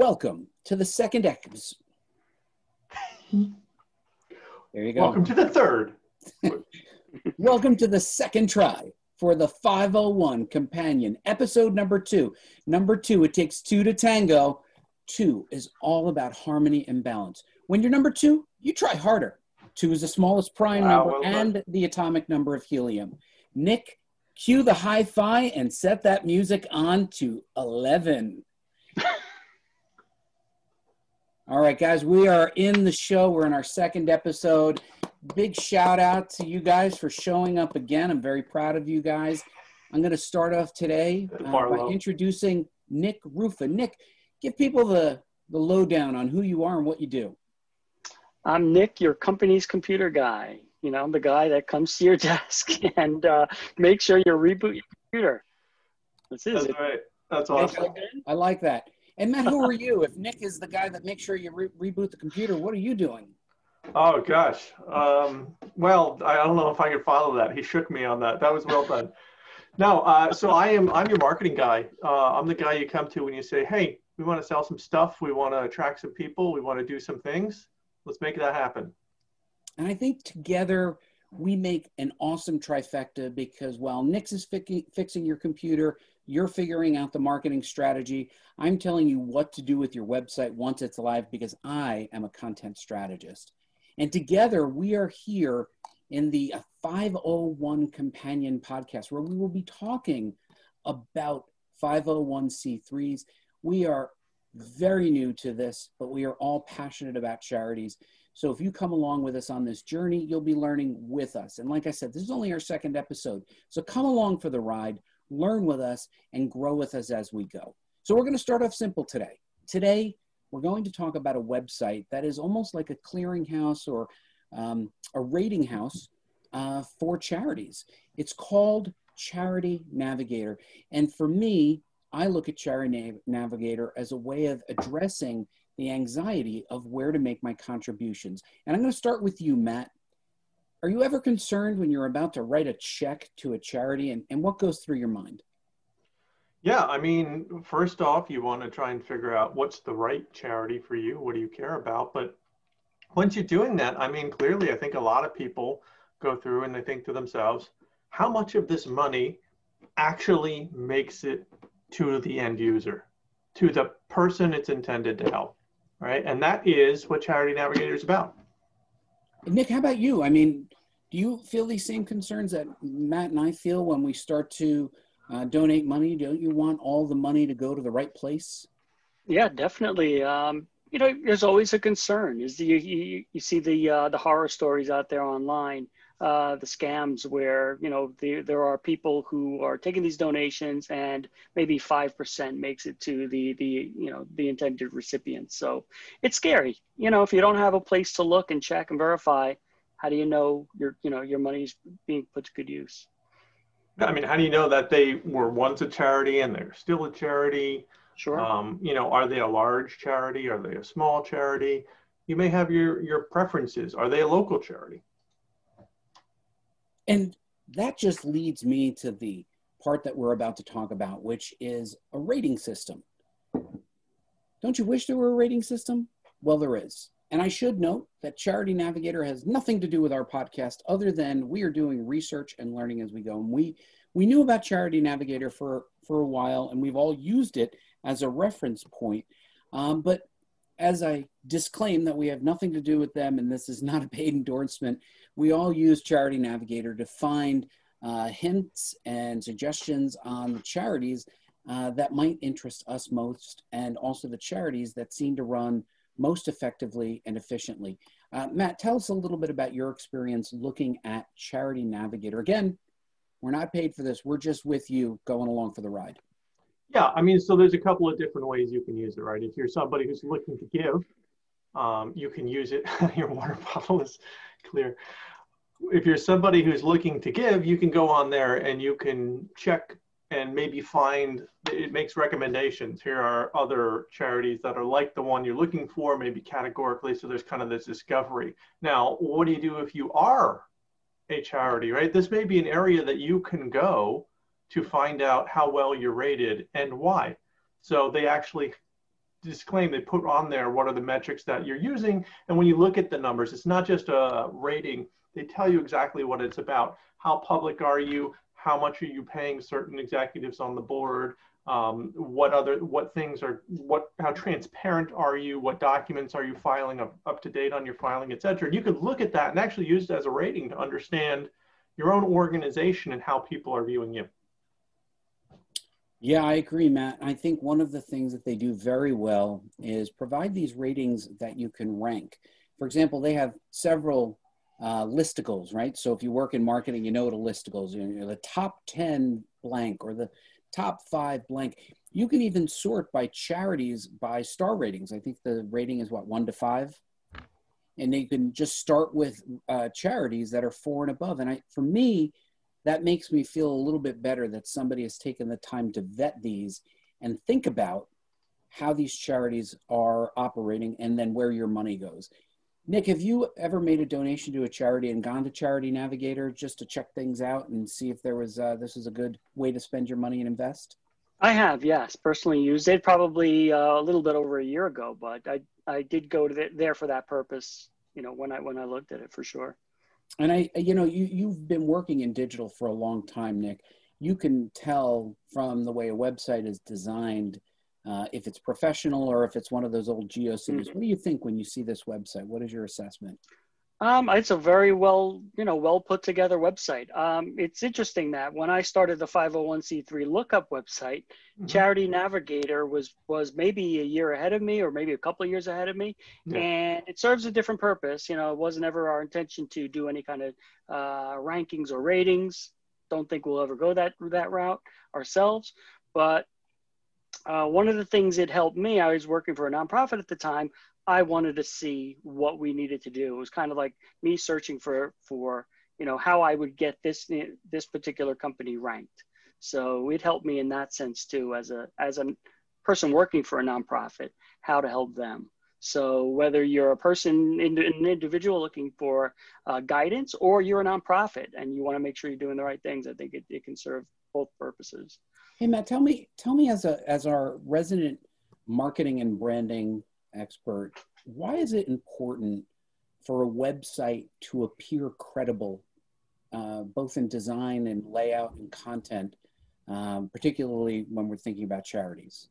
Welcome to the second episode. There you go. Welcome to the third. Welcome to the second try for the 501 Companion, episode number two. Number two, it takes two to tango. Two is all about harmony and balance. When you're number two, you try harder. Two is the smallest prime Wow, number well and the atomic number of helium. Nick, cue the hi fi and set that music on to 11. All right, guys, we are in the show. We're in our second episode. Big shout out to you guys for showing up again. I'm very proud of you guys. I'm going to start off today uh, by introducing Nick Rufa. Nick, give people the, the lowdown on who you are and what you do. I'm Nick, your company's computer guy. You know, I'm the guy that comes to your desk and uh, make sure you reboot your computer. This is That's it. right. That's Nick, awesome. I like that. And Matt, who are you? If Nick is the guy that makes sure you re- reboot the computer, what are you doing? Oh gosh. Um, well, I don't know if I can follow that. He shook me on that. That was well done. No, uh, so I am. I'm your marketing guy. Uh, I'm the guy you come to when you say, "Hey, we want to sell some stuff. We want to attract some people. We want to do some things. Let's make that happen." And I think together we make an awesome trifecta because while Nick's is fi- fixing your computer, you're figuring out the marketing strategy. I'm telling you what to do with your website once it's live because I am a content strategist. And together we are here in the 501 Companion podcast where we will be talking about 501c3s. We are very new to this, but we are all passionate about charities. So if you come along with us on this journey, you'll be learning with us. And like I said, this is only our second episode. So come along for the ride, learn with us, and grow with us as we go. So we're going to start off simple today. Today, we're going to talk about a website that is almost like a clearinghouse or um, a rating house uh, for charities. It's called Charity Navigator. And for me, I look at Charity Nav- Navigator as a way of addressing the anxiety of where to make my contributions. And I'm going to start with you, Matt. Are you ever concerned when you're about to write a check to a charity and, and what goes through your mind? Yeah, I mean, first off, you want to try and figure out what's the right charity for you. What do you care about? But once you're doing that, I mean, clearly, I think a lot of people go through and they think to themselves, how much of this money actually makes it to the end user, to the person it's intended to help, right? And that is what Charity Navigator is about. Nick, how about you? I mean, do you feel these same concerns that Matt and I feel when we start to uh, donate money? Don't you want all the money to go to the right place? Yeah, definitely. Um, you know, there's always a concern. Is you you, you see the uh, the horror stories out there online, uh, the scams where you know the, there are people who are taking these donations and maybe five percent makes it to the the you know the intended recipient. So it's scary. You know, if you don't have a place to look and check and verify, how do you know your you know your money's being put to good use? I mean, how do you know that they were once a charity and they're still a charity? Sure. Um, you know, are they a large charity? Are they a small charity? You may have your your preferences. Are they a local charity? And that just leads me to the part that we're about to talk about, which is a rating system. Don't you wish there were a rating system? Well, there is. And I should note that Charity Navigator has nothing to do with our podcast other than we are doing research and learning as we go. And we we knew about Charity Navigator for for a while and we've all used it as a reference point. Um, but as I disclaim that we have nothing to do with them and this is not a paid endorsement, we all use Charity Navigator to find uh, hints and suggestions on the charities uh, that might interest us most and also the charities that seem to run most effectively and efficiently. Uh, Matt, tell us a little bit about your experience looking at Charity Navigator. Again, we're not paid for this, we're just with you going along for the ride. Yeah, I mean, so there's a couple of different ways you can use it, right? If you're somebody who's looking to give, um, you can use it. Your water bottle is clear. If you're somebody who's looking to give, you can go on there and you can check and maybe find it makes recommendations. Here are other charities that are like the one you're looking for, maybe categorically. So there's kind of this discovery. Now, what do you do if you are a charity, right? This may be an area that you can go to find out how well you're rated and why. So they actually disclaim, they put on there what are the metrics that you're using. And when you look at the numbers, it's not just a rating, they tell you exactly what it's about. How public are you? How much are you paying certain executives on the board? Um, what other what things are what how transparent are you what documents are you filing up, up to date on your filing et cetera you can look at that and actually use it as a rating to understand your own organization and how people are viewing you yeah, I agree, Matt. I think one of the things that they do very well is provide these ratings that you can rank. For example, they have several uh, listicles, right? So if you work in marketing, you know what a listicle is. You know, the top 10 blank or the top five blank. You can even sort by charities by star ratings. I think the rating is what, one to five? And you can just start with uh, charities that are four and above. And I, for me, that makes me feel a little bit better that somebody has taken the time to vet these and think about how these charities are operating and then where your money goes. Nick, have you ever made a donation to a charity and gone to Charity Navigator just to check things out and see if there was uh, this is a good way to spend your money and invest? I have, yes, personally used it probably uh, a little bit over a year ago, but I I did go to the, there for that purpose. You know, when I when I looked at it for sure and I, you know, you you've been working in digital for a long time, Nick. You can tell from the way a website is designed uh, if it's professional or if it's one of those old GeoCities. Mm-hmm. What do you think when you see this website? What is your assessment? Um, it's a very well, you know, well put together website. Um, it's interesting that when I started the 501c3 lookup website, mm-hmm. Charity Navigator was was maybe a year ahead of me, or maybe a couple of years ahead of me, yeah. and it serves a different purpose. You know, it wasn't ever our intention to do any kind of uh, rankings or ratings. Don't think we'll ever go that that route ourselves, but uh, one of the things that helped me, I was working for a nonprofit at the time. I wanted to see what we needed to do. It was kind of like me searching for for you know how I would get this this particular company ranked. So it helped me in that sense too, as a as a person working for a nonprofit, how to help them. So whether you're a person, an individual looking for uh, guidance, or you're a nonprofit and you want to make sure you're doing the right things, I think it, it can serve both purposes. Hey Matt, tell me, tell me as a as our resident marketing and branding expert, why is it important for a website to appear credible, uh, both in design and layout and content, um, particularly when we're thinking about charities?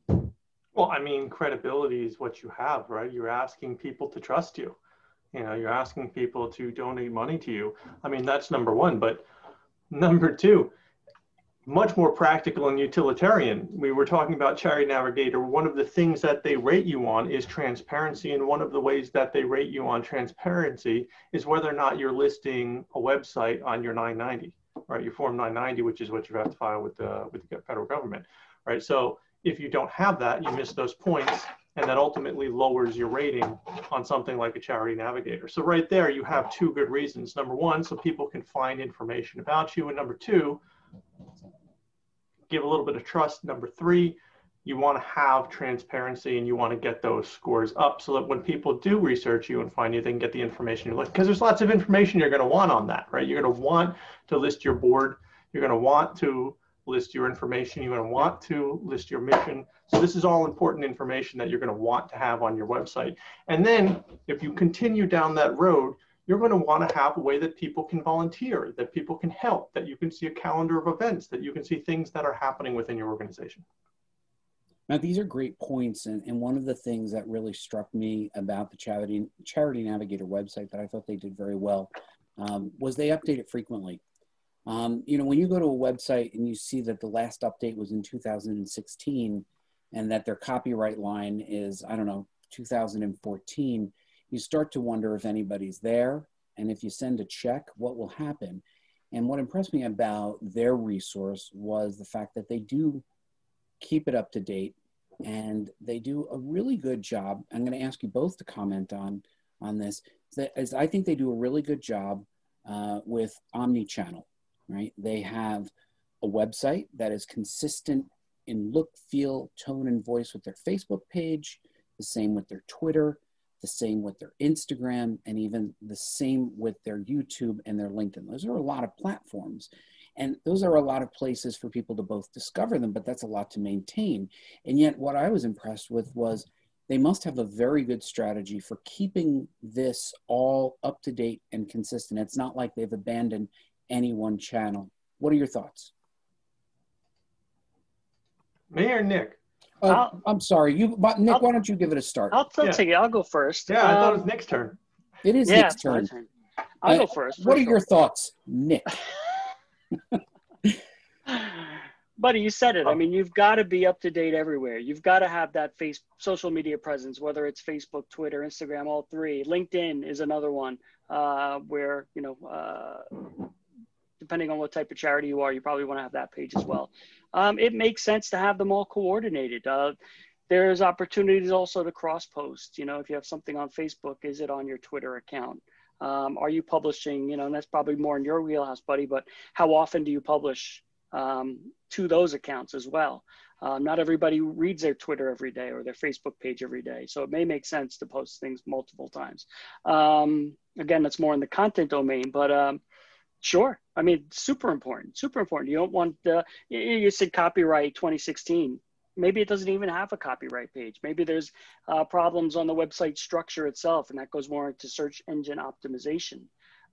Well, I mean, credibility is what you have, right? You're asking people to trust you. You know, you're asking people to donate money to you. I mean, that's number one. But number two, much more practical and utilitarian. We were talking about Charity Navigator. One of the things that they rate you on is transparency. And one of the ways that they rate you on transparency is whether or not you're listing a website on your 990, right? Your Form 990, which is what you have to file with the, with the federal government, right? So if you don't have that, you miss those points and that ultimately lowers your rating on something like a charity navigator. So right there, you have two good reasons. Number one, so people can find information about you. And number two, give a little bit of trust. Number three, you want to have transparency and you want to get those scores up so that when people do research you and find you, they can get the information you're looking. Because there's lots of information you're going to want on that, right? You're going to want to list your board. You're going to want to list your information. You're going to want to list your mission. So this is all important information that you're going to want to have on your website. And then if you continue down that road, you're going to want to have a way that people can volunteer, that people can help, that you can see a calendar of events, that you can see things that are happening within your organization. Now, these are great points. And, and one of the things that really struck me about the Charity, Charity Navigator website that I thought they did very well um, was they update it frequently. Um, you know, when you go to a website and you see that the last update was in 2016 and that their copyright line is, I don't know, 2014, you start to wonder if anybody's there. And if you send a check, what will happen? And what impressed me about their resource was the fact that they do keep it up to date and they do a really good job. I'm going to ask you both to comment on, on this. As I think they do a really good job uh, with omni-channel, right? They have a website that is consistent in look, feel, tone, and voice with their Facebook page, the same with their Twitter, the same with their Instagram, and even the same with their YouTube and their LinkedIn. Those are a lot of platforms. And those are a lot of places for people to both discover them, but that's a lot to maintain. And yet, what I was impressed with was they must have a very good strategy for keeping this all up to date and consistent. It's not like they've abandoned any one channel. What are your thoughts? Me or Nick? Uh, I'm sorry, you, but Nick. I'll, why don't you give it a start? I'll, I'll yeah. take it. I'll go first. Yeah, I thought it was um, Nick's turn. It is yeah, Nick's turn. turn. I'll uh, go first. What are sure. your thoughts, Nick? Buddy, you said it. I oh. mean, you've got to be up to date everywhere. You've got to have that face social media presence, whether it's Facebook, Twitter, Instagram, all three. LinkedIn is another one uh, where you know, uh, depending on what type of charity you are, you probably want to have that page as well. Um, it makes sense to have them all coordinated. Uh, there's opportunities also to cross post. You know, if you have something on Facebook, is it on your Twitter account? Um, are you publishing? You know, and that's probably more in your wheelhouse, buddy. But how often do you publish? um, to those accounts as well. Um, not everybody reads their Twitter every day or their Facebook page every day. So it may make sense to post things multiple times. Um, again, that's more in the content domain, but um, sure. I mean, super important, super important. You don't want the, you said copyright 2016. Maybe it doesn't even have a copyright page. Maybe there's uh, problems on the website structure itself, and that goes more into search engine optimization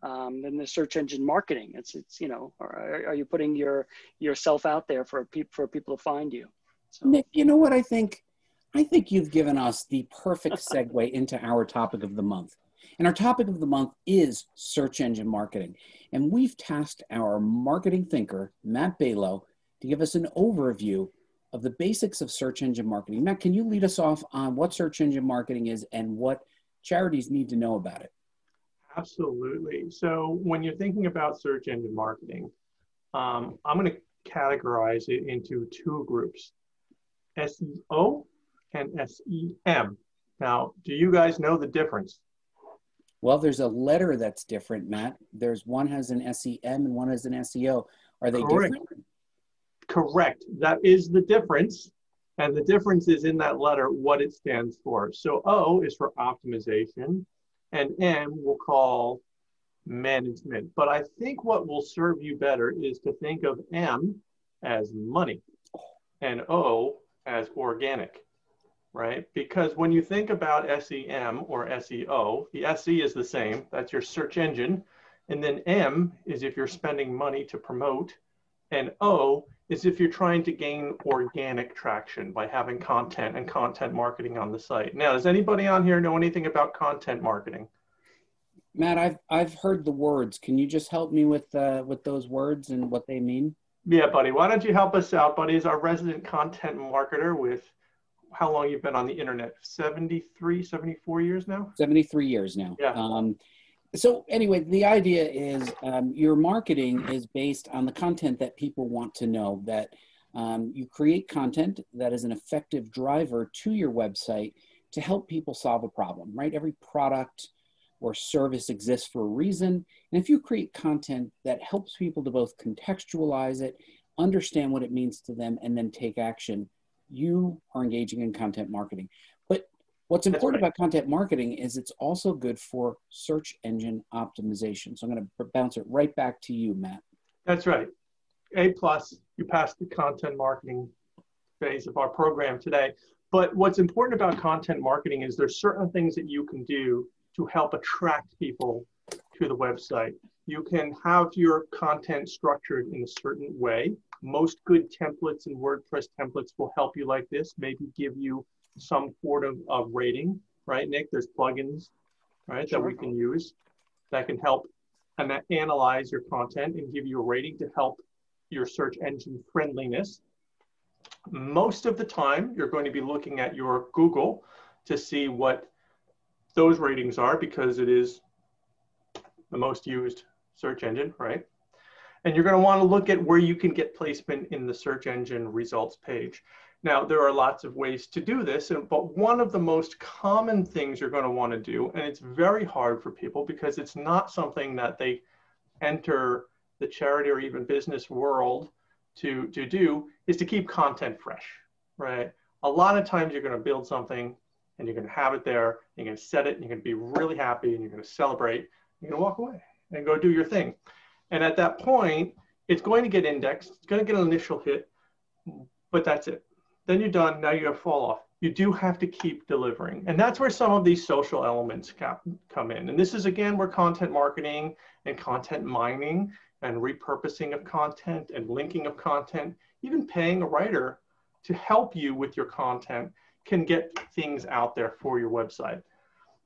um, than the search engine marketing. It's it's you know, are, are you putting your yourself out there for people for people to find you? So. Nick, you know what I think? I think you've given us the perfect segue into our topic of the month. And our topic of the month is search engine marketing. And we've tasked our marketing thinker, Matt Balow, to give us an overview of the basics of search engine marketing. Matt, can you lead us off on what search engine marketing is and what charities need to know about it? Absolutely. So when you're thinking about search engine marketing, um, I'm going to categorize it into two groups, SEO and SEM. Now, do you guys know the difference? Well, there's a letter that's different, Matt. There's one has an SEM and one has an SEO. Are they Correct. different? Correct. That is the difference. And the difference is in that letter what it stands for. So O is for optimization, and M we'll call management. But I think what will serve you better is to think of M as money and O as organic, right? Because when you think about SEM or SEO, the SE is the same, that's your search engine. And then M is if you're spending money to promote, and O is if you're trying to gain organic traction by having content and content marketing on the site. Now, does anybody on here know anything about content marketing? Matt, I've I've heard the words. Can you just help me with uh, with those words and what they mean? Yeah, buddy. Why don't you help us out, buddy? Is our resident content marketer with how long you've been on the internet? 73, 74 years now? 73 years now. Yeah. Um, so anyway, the idea is um, your marketing is based on the content that people want to know. That um, you create content that is an effective driver to your website to help people solve a problem. Right? Every product or service exists for a reason, and if you create content that helps people to both contextualize it, understand what it means to them, and then take action, you are engaging in content marketing. But what's important right. about content marketing is it's also good for search engine optimization. So I'm going to bounce it right back to you, Matt. That's right. A plus, you passed the content marketing phase of our program today. But what's important about content marketing is there's certain things that you can do to help attract people to the website. You can have your content structured in a certain way. Most good templates and WordPress templates will help you like this, maybe give you some sort of, of rating, right, Nick? There's plugins, right, sure. that we can use that can help and that analyze your content and give you a rating to help your search engine friendliness. Most of the time, you're going to be looking at your Google to see what those ratings are because it is the most used search engine, right? And you're going to want to look at where you can get placement in the search engine results page. Now, there are lots of ways to do this, but one of the most common things you're going to want to do, and it's very hard for people because it's not something that they enter the charity or even business world to, to do, is to keep content fresh, right? A lot of times you're going to build something and you're going to have it there, you're going to set it, and you're going to be really happy, and you're going to celebrate, you're going to walk away and go do your thing. And at that point, it's going to get indexed, it's going to get an initial hit, but that's it then you're done. Now you have fall off. you do have to keep delivering. And that's where some of these social elements come in. And this is again where content marketing and content mining and repurposing of content and linking of content, even paying a writer to help you with your content can get things out there for your website.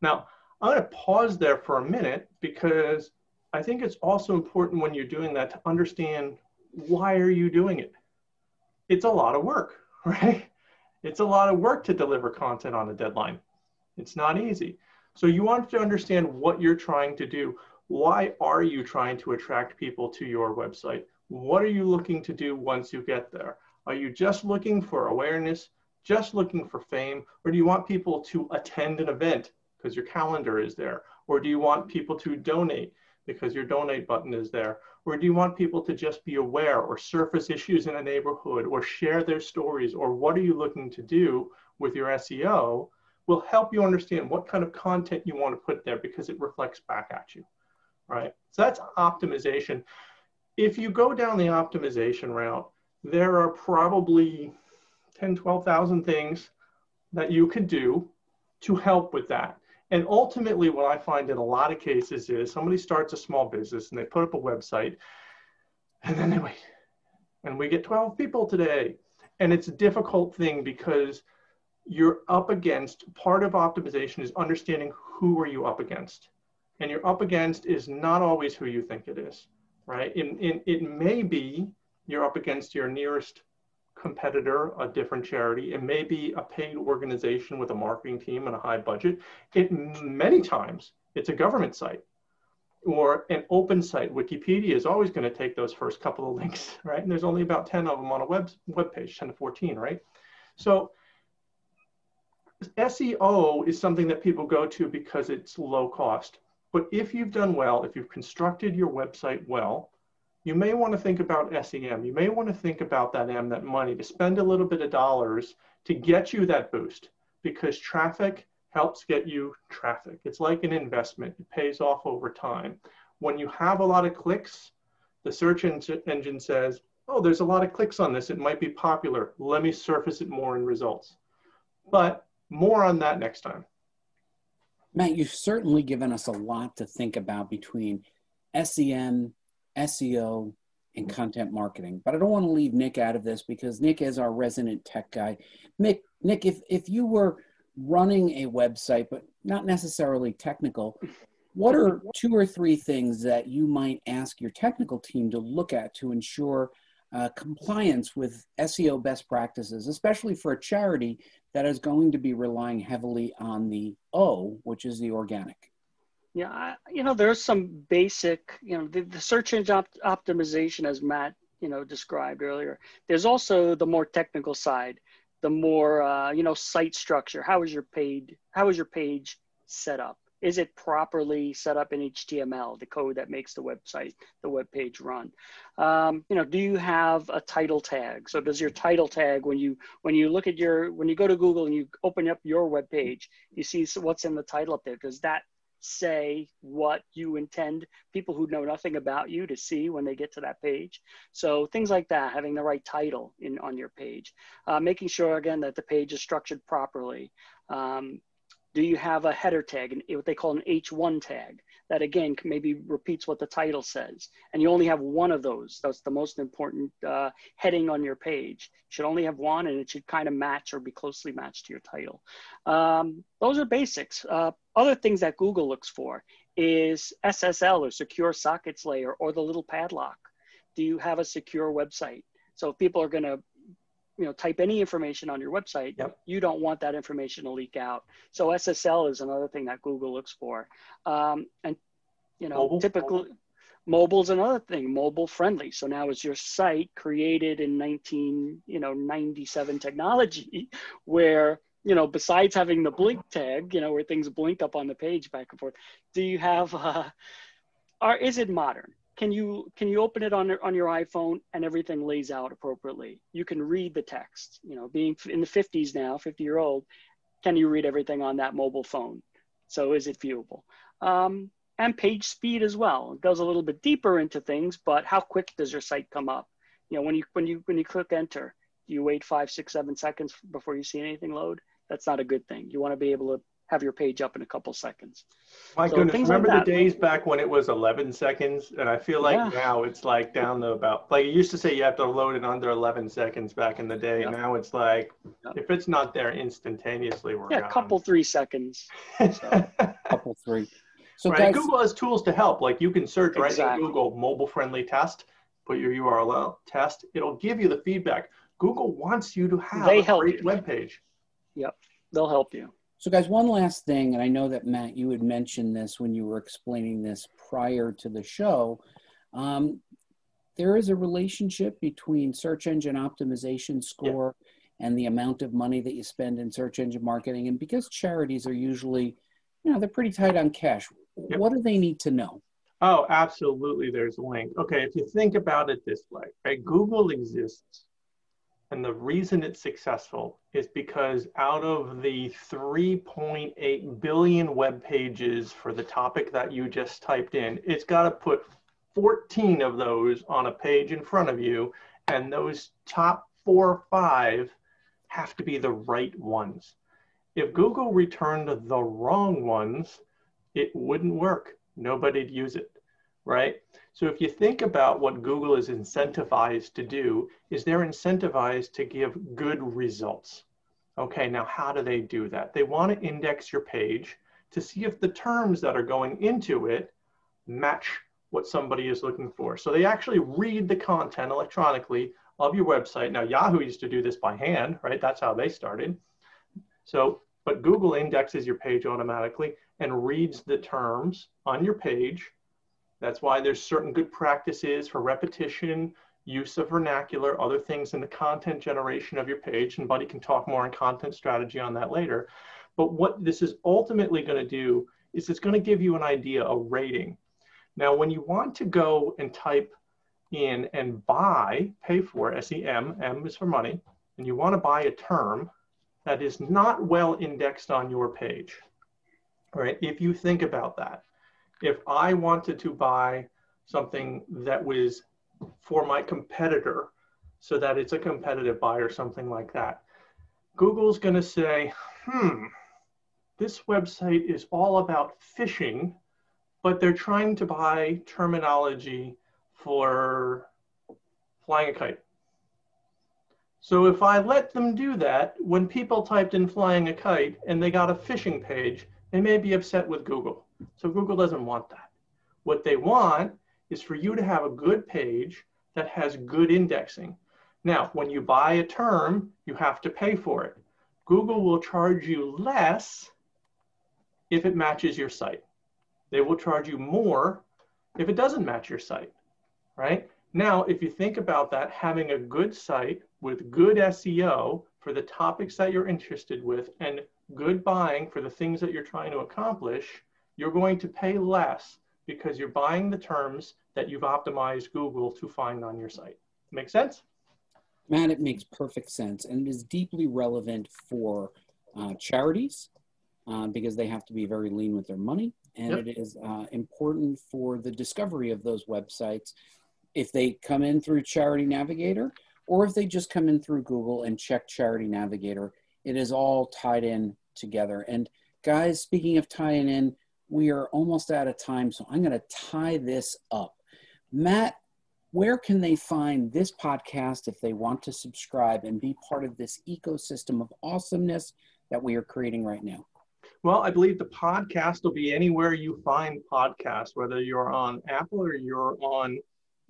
Now, I'm going to pause there for a minute because I think it's also important when you're doing that to understand why are you doing it? It's a lot of work, right? It's a lot of work to deliver content on a deadline. It's not easy. So you want to understand what you're trying to do. Why are you trying to attract people to your website? What are you looking to do once you get there? Are you just looking for awareness, just looking for fame, or do you want people to attend an event because your calendar is there? Or do you want people to donate because your donate button is there? Or do you want people to just be aware or surface issues in a neighborhood or share their stories? Or what are you looking to do with your SEO? Will help you understand what kind of content you want to put there because it reflects back at you, right? So that's optimization. If you go down the optimization route, there are probably 10, 12,000 things that you could do to help with that. And ultimately, what I find in a lot of cases is somebody starts a small business and they put up a website and then they wait. And we get 12 people today. And it's a difficult thing because you're up against part of optimization is understanding who are you up against. And you're up against is not always who you think it is, right? In, it may be you're up against your nearest competitor, a different charity. It may be a paid organization with a marketing team and a high budget. It many times it's a government site or an open site. Wikipedia is always going to take those first couple of links, right? And there's only about 10 of them on a web, web page, 10 to 14, right? So SEO is something that people go to because it's low cost. But if you've done well, if you've constructed your website well, you may want to think about SEM. You may want to think about that M, that money, to spend a little bit of dollars to get you that boost because traffic helps get you traffic. It's like an investment, it pays off over time. When you have a lot of clicks, the search engine says, oh, there's a lot of clicks on this. It might be popular. Let me surface it more in results. But more on that next time. Matt, you've certainly given us a lot to think about between SEM, SEO, and content marketing. But I don't want to leave Nick out of this because Nick is our resident tech guy. Nick, Nick, if, if you were running a website, but not necessarily technical, what are two or three things that you might ask your technical team to look at to ensure uh, compliance with SEO best practices, especially for a charity that is going to be relying heavily on the O, which is the organic? Yeah, I, you know, there's some basic, you know, the, the search engine op- optimization, as Matt, you know, described earlier. There's also the more technical side, the more, uh, you know, site structure. How is your page? How is your page set up? Is it properly set up in HTML, the code that makes the website, the web page run? Um, you know, do you have a title tag? So does your title tag when you when you look at your when you go to Google and you open up your web page, you see what's in the title up there? Does that say what you intend people who know nothing about you to see when they get to that page. So things like that, having the right title in on your page, uh, making sure again that the page is structured properly. Um, do you have a header tag, what they call an H1 tag? That again maybe repeats what the title says, and you only have one of those. That's the most important uh, heading on your page. You should only have one, and it should kind of match or be closely matched to your title. Um, those are basics. Uh, other things that Google looks for is SSL or secure sockets layer or the little padlock. Do you have a secure website? So if people are going to you know type any information on your website yep. you don't want that information to leak out so ssl is another thing that google looks for um, and you know mobile. typically mobile's another thing mobile friendly so now is your site created in 19 you know 97 technology where you know besides having the blink tag you know where things blink up on the page back and forth do you have uh, are is it modern can you can you open it on on your iphone and everything lays out appropriately? You can read the text you know being in the 50s now 50 year old can you read everything on that mobile phone? So is it viewable? Um, and page speed as well. It goes a little bit deeper into things but how quick does your site come up? You know when you when you when you click enter do you wait five six seven seconds before you see anything load? That's not a good thing. You want to be able to have your page up in a couple seconds. My so goodness, remember like the days back when it was 11 seconds? And I feel like yeah. now it's like down to about, like it used to say you have to load it under 11 seconds back in the day. Yep. Now it's like, yep. if it's not there instantaneously, we're Yeah, a couple, three seconds. So. couple, three. So right, guys, Google has tools to help. Like you can search exactly. right in Google mobile friendly test, put your URL test. It'll give you the feedback. Google wants you to have they a help great you. web page. Yep, they'll help you. So, guys, one last thing, and I know that Matt, you had mentioned this when you were explaining this prior to the show. Um, there is a relationship between search engine optimization score yeah. and the amount of money that you spend in search engine marketing. And because charities are usually, you know, they're pretty tight on cash, what do they need to know? Oh, absolutely. There's a link. Okay, if you think about it this way, right? Google exists and the reason it's successful is because out of the 3.8 billion web pages for the topic that you just typed in, it's got to put 14 of those on a page in front of you. And those top four or five have to be the right ones. If Google returned the wrong ones, it wouldn't work. Nobody'd use it, right? So if you think about what Google is incentivized to do, is they're incentivized to give good results. Okay, now how do they do that? They want to index your page to see if the terms that are going into it match what somebody is looking for. So they actually read the content electronically of your website. Now Yahoo used to do this by hand, right? That's how they started. So, but Google indexes your page automatically and reads the terms on your page that's why there's certain good practices for repetition, use of vernacular, other things in the content generation of your page. And Buddy can talk more on content strategy on that later. But what this is ultimately going to do is it's going to give you an idea, a rating. Now, when you want to go and type in and buy, pay for, S-E-M, M is for money, and you want to buy a term that is not well indexed on your page, right? If you think about that, if I wanted to buy something that was for my competitor so that it's a competitive buy or something like that, Google's going to say, hmm, this website is all about fishing, but they're trying to buy terminology for flying a kite. So if I let them do that, when people typed in flying a kite and they got a fishing page, they may be upset with Google. So Google doesn't want that. What they want is for you to have a good page that has good indexing. Now, when you buy a term, you have to pay for it. Google will charge you less if it matches your site. They will charge you more if it doesn't match your site, right? Now, if you think about that, having a good site with good SEO for the topics that you're interested with and good buying for the things that you're trying to accomplish, you're going to pay less because you're buying the terms that you've optimized Google to find on your site. Make sense? Matt, it makes perfect sense. And it is deeply relevant for uh, charities uh, because they have to be very lean with their money. And yep. it is uh, important for the discovery of those websites if they come in through Charity Navigator or if they just come in through Google and check Charity Navigator. It is all tied in together. And guys, speaking of tying in, we are almost out of time, so I'm going to tie this up. Matt, where can they find this podcast if they want to subscribe and be part of this ecosystem of awesomeness that we are creating right now? Well, I believe the podcast will be anywhere you find podcasts, whether you're on Apple or you're on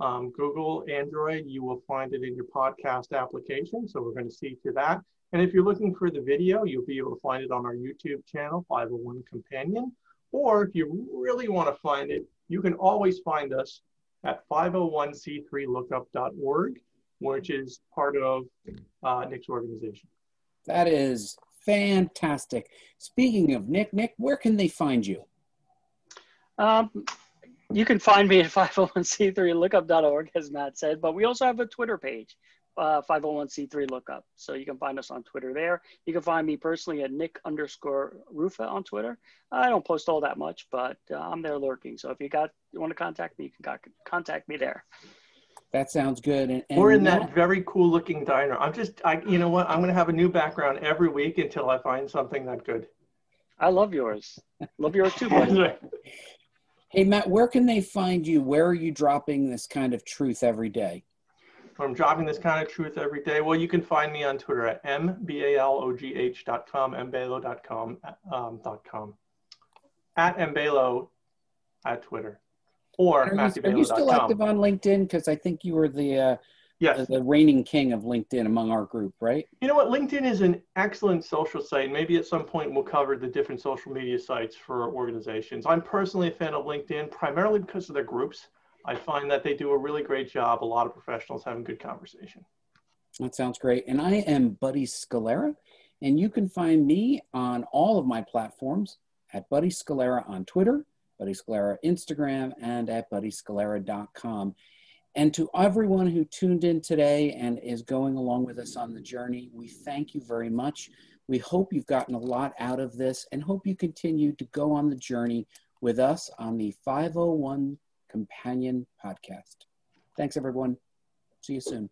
um, Google, Android, you will find it in your podcast application. So we're going to see to that. And if you're looking for the video, you'll be able to find it on our YouTube channel, 501 Companion. Or if you really want to find it, you can always find us at 501c3lookup.org, which is part of uh, Nick's organization. That is fantastic. Speaking of Nick, Nick, where can they find you? Um, you can find me at 501c3lookup.org, as Matt said, but we also have a Twitter page uh, 501c3 lookup. So you can find us on Twitter there. You can find me personally at Nick underscore Rufa on Twitter. I don't post all that much, but uh, I'm there lurking. So if you got you want to contact me, you can contact me there. That sounds good. And, and Or in Matt- that very cool looking diner. I'm just, I, you know what? I'm going to have a new background every week until I find something that good. I love yours. Love yours too, buddy. Hey, Matt, where can they find you? Where are you dropping this kind of truth every day? I'm dropping this kind of truth every day. Well, you can find me on Twitter at mbalogh.com, mbalo.com, um, dot com, at mbalo at Twitter, or Are you, are you still active on LinkedIn? Because I think you were the uh, Yes. the reigning king of LinkedIn among our group, right? You know what? LinkedIn is an excellent social site. Maybe at some point we'll cover the different social media sites for organizations. I'm personally a fan of LinkedIn primarily because of their groups. I find that they do a really great job. A lot of professionals having good conversation. That sounds great. And I am Buddy Scalera, and you can find me on all of my platforms at Buddy Scalera on Twitter, Buddy Scalera Instagram, and at buddyscalera.com. And to everyone who tuned in today and is going along with us on the journey, we thank you very much. We hope you've gotten a lot out of this and hope you continue to go on the journey with us on the 501 Companion Podcast. Thanks, everyone. See you soon.